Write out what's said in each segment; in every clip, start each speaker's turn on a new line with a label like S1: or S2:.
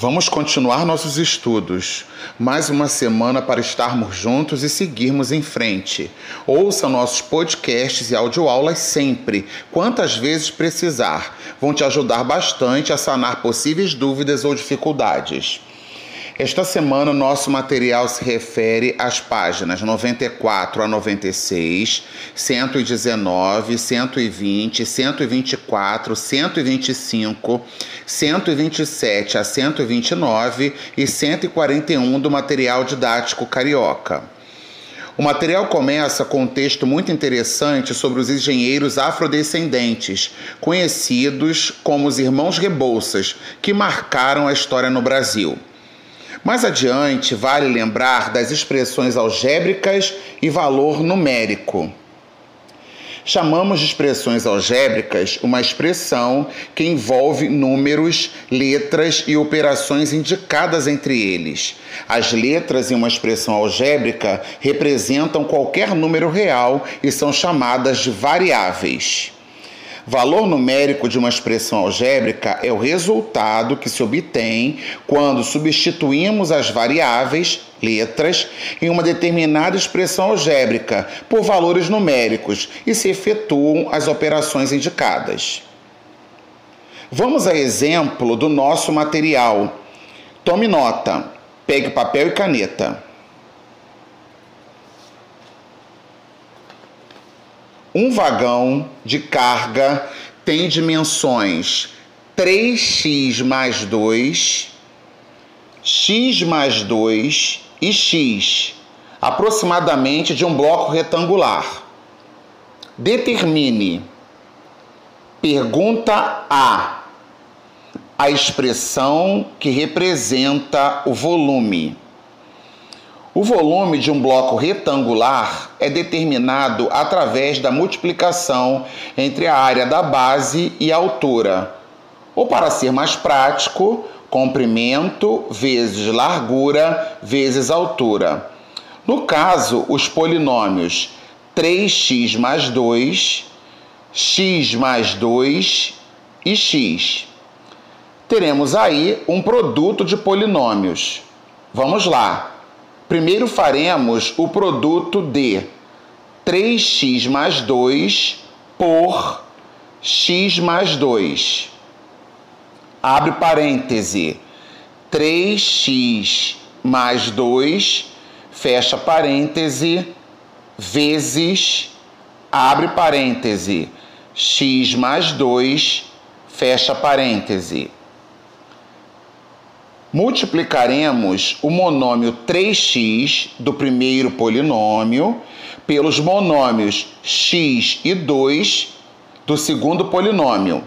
S1: Vamos continuar nossos estudos. Mais uma semana para estarmos juntos e seguirmos em frente. Ouça nossos podcasts e audioaulas sempre, quantas vezes precisar. Vão te ajudar bastante a sanar possíveis dúvidas ou dificuldades. Esta semana, nosso material se refere às páginas 94 a 96, 119, 120, 124, 125, 127 a 129 e 141 do material didático carioca. O material começa com um texto muito interessante sobre os engenheiros afrodescendentes, conhecidos como os Irmãos Rebouças, que marcaram a história no Brasil. Mais adiante, vale lembrar das expressões algébricas e valor numérico. Chamamos de expressões algébricas uma expressão que envolve números, letras e operações indicadas entre eles. As letras em uma expressão algébrica representam qualquer número real e são chamadas de variáveis. Valor numérico de uma expressão algébrica é o resultado que se obtém quando substituímos as variáveis, letras, em uma determinada expressão algébrica por valores numéricos e se efetuam as operações indicadas. Vamos a exemplo do nosso material. Tome nota, pegue papel e caneta. Um vagão de carga tem dimensões 3x mais 2, x mais 2 e x, aproximadamente de um bloco retangular. Determine. Pergunta A. A expressão que representa o volume. O volume de um bloco retangular é determinado através da multiplicação entre a área da base e a altura. Ou, para ser mais prático, comprimento vezes largura vezes altura. No caso, os polinômios 3x mais 2, x mais 2 e x. Teremos aí um produto de polinômios. Vamos lá. Primeiro faremos o produto de 3x mais 2 por x mais 2. Abre parêntese. 3x mais 2, fecha parêntese, vezes, abre parêntese, x mais 2, fecha parêntese multiplicaremos o monômio 3x do primeiro polinômio pelos monômios x e 2 do segundo polinômio.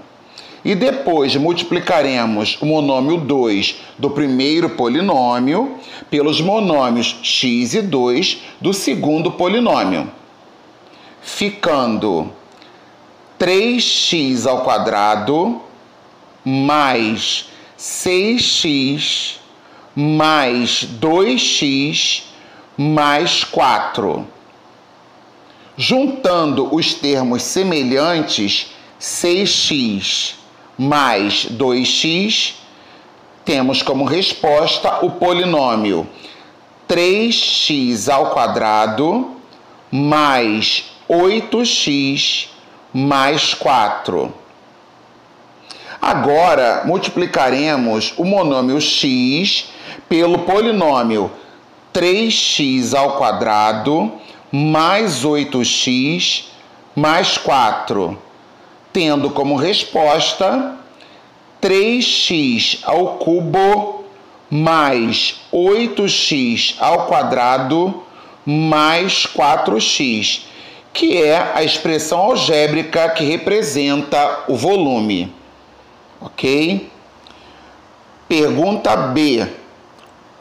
S1: E depois multiplicaremos o monômio 2 do primeiro polinômio pelos monômios x e 2 do segundo polinômio, ficando 3x ao quadrado mais 6x mais 2x mais 4. Juntando os termos semelhantes, 6x mais 2x, temos como resposta o polinômio 3x ao quadrado mais 8x mais 4. Agora, multiplicaremos o monômio x pelo polinômio 3x ao quadrado mais 8x mais 4, tendo como resposta 3x ao cubo mais 8x ao quadrado mais 4x, que é a expressão algébrica que representa o volume. Ok? Pergunta B.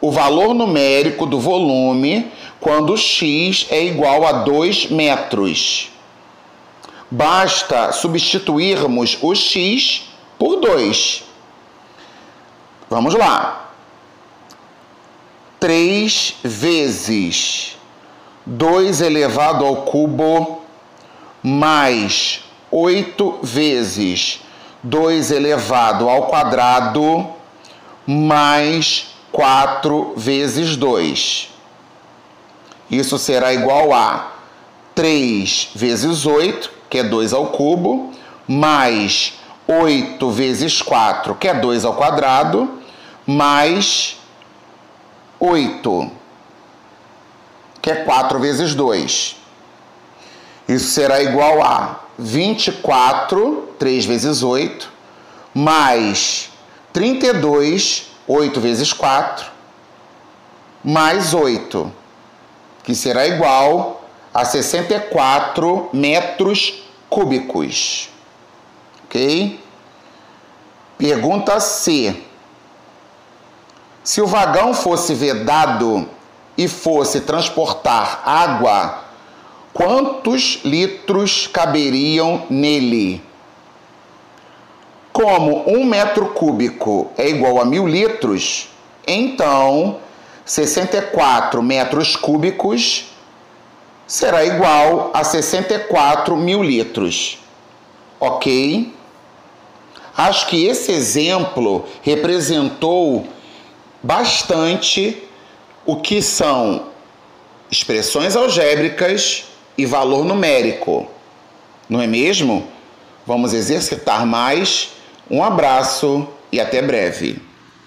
S1: O valor numérico do volume quando x é igual a 2 metros. Basta substituirmos o x por 2. Vamos lá. 3 vezes 2 elevado ao cubo mais 8 vezes 2 elevado ao quadrado mais 4 vezes 2. Isso será igual a 3 vezes 8, que é 2 ao cubo, mais 8 vezes 4, que é 2 ao quadrado, mais 8, que é 4 vezes 2. Isso será igual a 24, 3 vezes 8, mais 32, 8 vezes 4, mais 8, que será igual a 64 metros cúbicos. Ok? Pergunta C. Se o vagão fosse vedado e fosse transportar água, quantos litros caberiam nele? Como um metro cúbico é igual a mil litros, então 64 metros cúbicos será igual a 64 mil litros. Ok? Acho que esse exemplo representou bastante o que são expressões algébricas e valor numérico. Não é mesmo? Vamos exercitar mais. Um abraço e até breve.